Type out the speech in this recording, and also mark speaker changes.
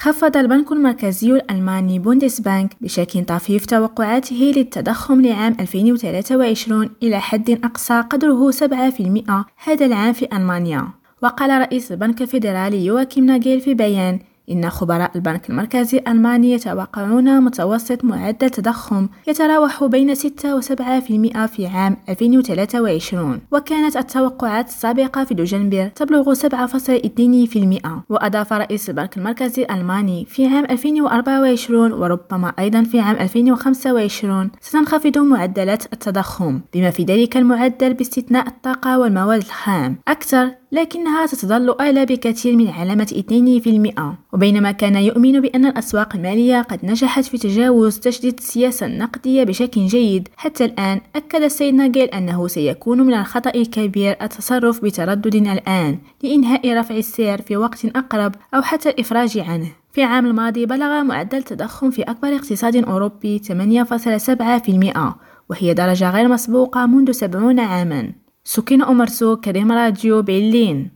Speaker 1: خفض البنك المركزي الألماني بوندسبانك بشكل طفيف توقعاته للتضخم لعام 2023 إلى حد أقصى قدره 7% هذا العام في ألمانيا. وقال رئيس البنك الفيدرالي يواكيم ناجيل في بيان إن خبراء البنك المركزي الألماني يتوقعون متوسط معدل تضخم يتراوح بين 6 و 7% في عام 2023 وكانت التوقعات السابقة في دجنبر تبلغ 7.2% وأضاف رئيس البنك المركزي الألماني في عام 2024 وربما أيضا في عام 2025 ستنخفض معدلات التضخم بما في ذلك المعدل باستثناء الطاقة والمواد الخام. أكثر لكنها ستظل أعلى بكثير من علامة 2% وبينما كان يؤمن بأن الأسواق المالية قد نجحت في تجاوز تشديد السياسة النقدية بشكل جيد. حتى الآن أكد السيد ناجيل أنه سيكون من الخطأ الكبير التصرف بتردد الآن لإنهاء رفع السعر في وقت أقرب أو حتى الإفراج عنه. في العام الماضي بلغ معدل التضخم في أكبر اقتصاد أوروبي 8.7% وهي درجة غير مسبوقة منذ 70 عاماً. سكين أمرسو كريم راديو برلين